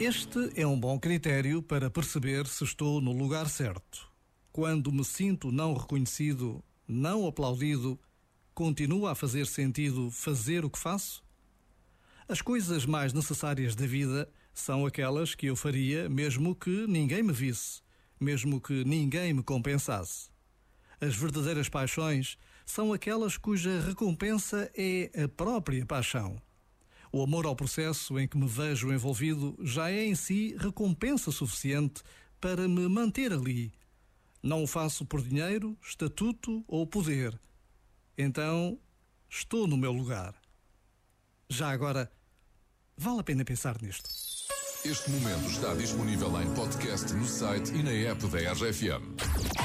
Este é um bom critério para perceber se estou no lugar certo. Quando me sinto não reconhecido, não aplaudido, continua a fazer sentido fazer o que faço? As coisas mais necessárias da vida são aquelas que eu faria mesmo que ninguém me visse, mesmo que ninguém me compensasse. As verdadeiras paixões são aquelas cuja recompensa é a própria paixão. O amor ao processo em que me vejo envolvido já é em si recompensa suficiente para me manter ali. Não o faço por dinheiro, estatuto ou poder. Então, estou no meu lugar. Já agora, vale a pena pensar nisto. Este momento está disponível em podcast no site e na app da RFM.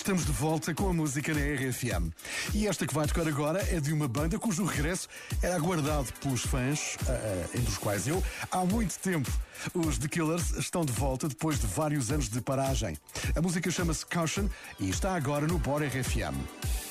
Estamos de volta com a música na RFM. E esta que vai tocar agora é de uma banda cujo regresso era aguardado pelos fãs, uh, entre os quais eu, há muito tempo. Os The Killers estão de volta depois de vários anos de paragem. A música chama-se Caution e está agora no Bora RFM.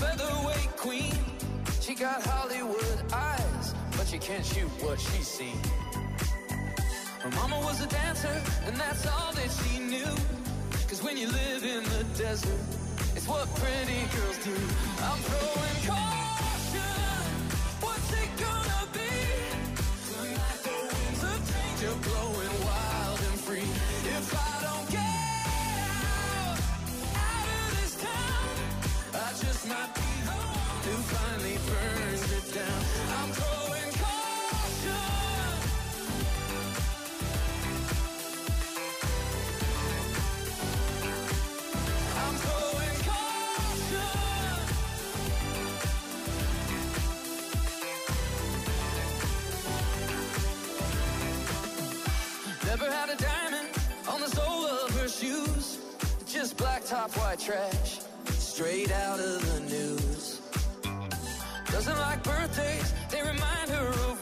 Featherweight queen. She got Hollywood eyes, but she can't shoot what she's seen. Her mama was a dancer, and that's all that she knew. Cause when you live in the desert, it's what pretty girls do. I'm throwing caution. Top, white trash straight out of the news. Doesn't like birthdays, they remind her of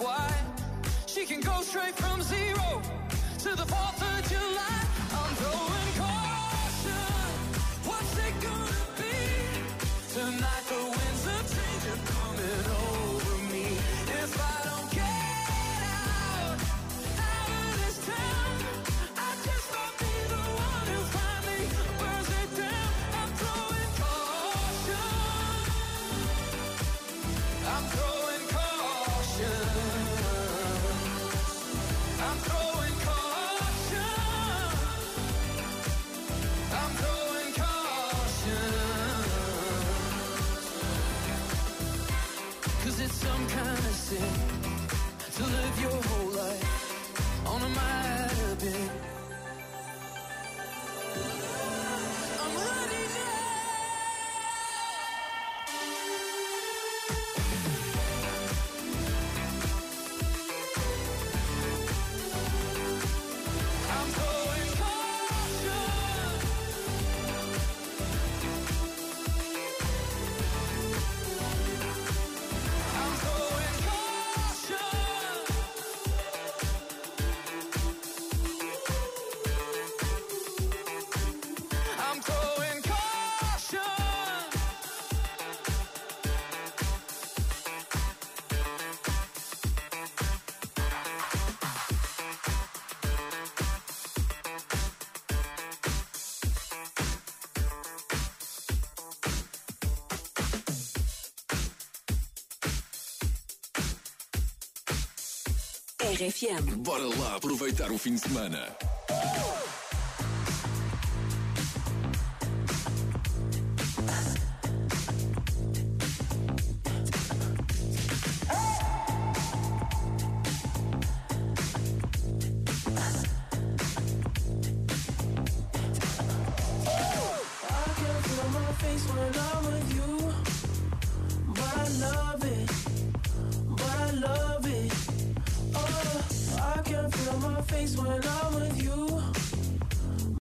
RFM. Bora lá aproveitar o fim de semana. face when I'm with you.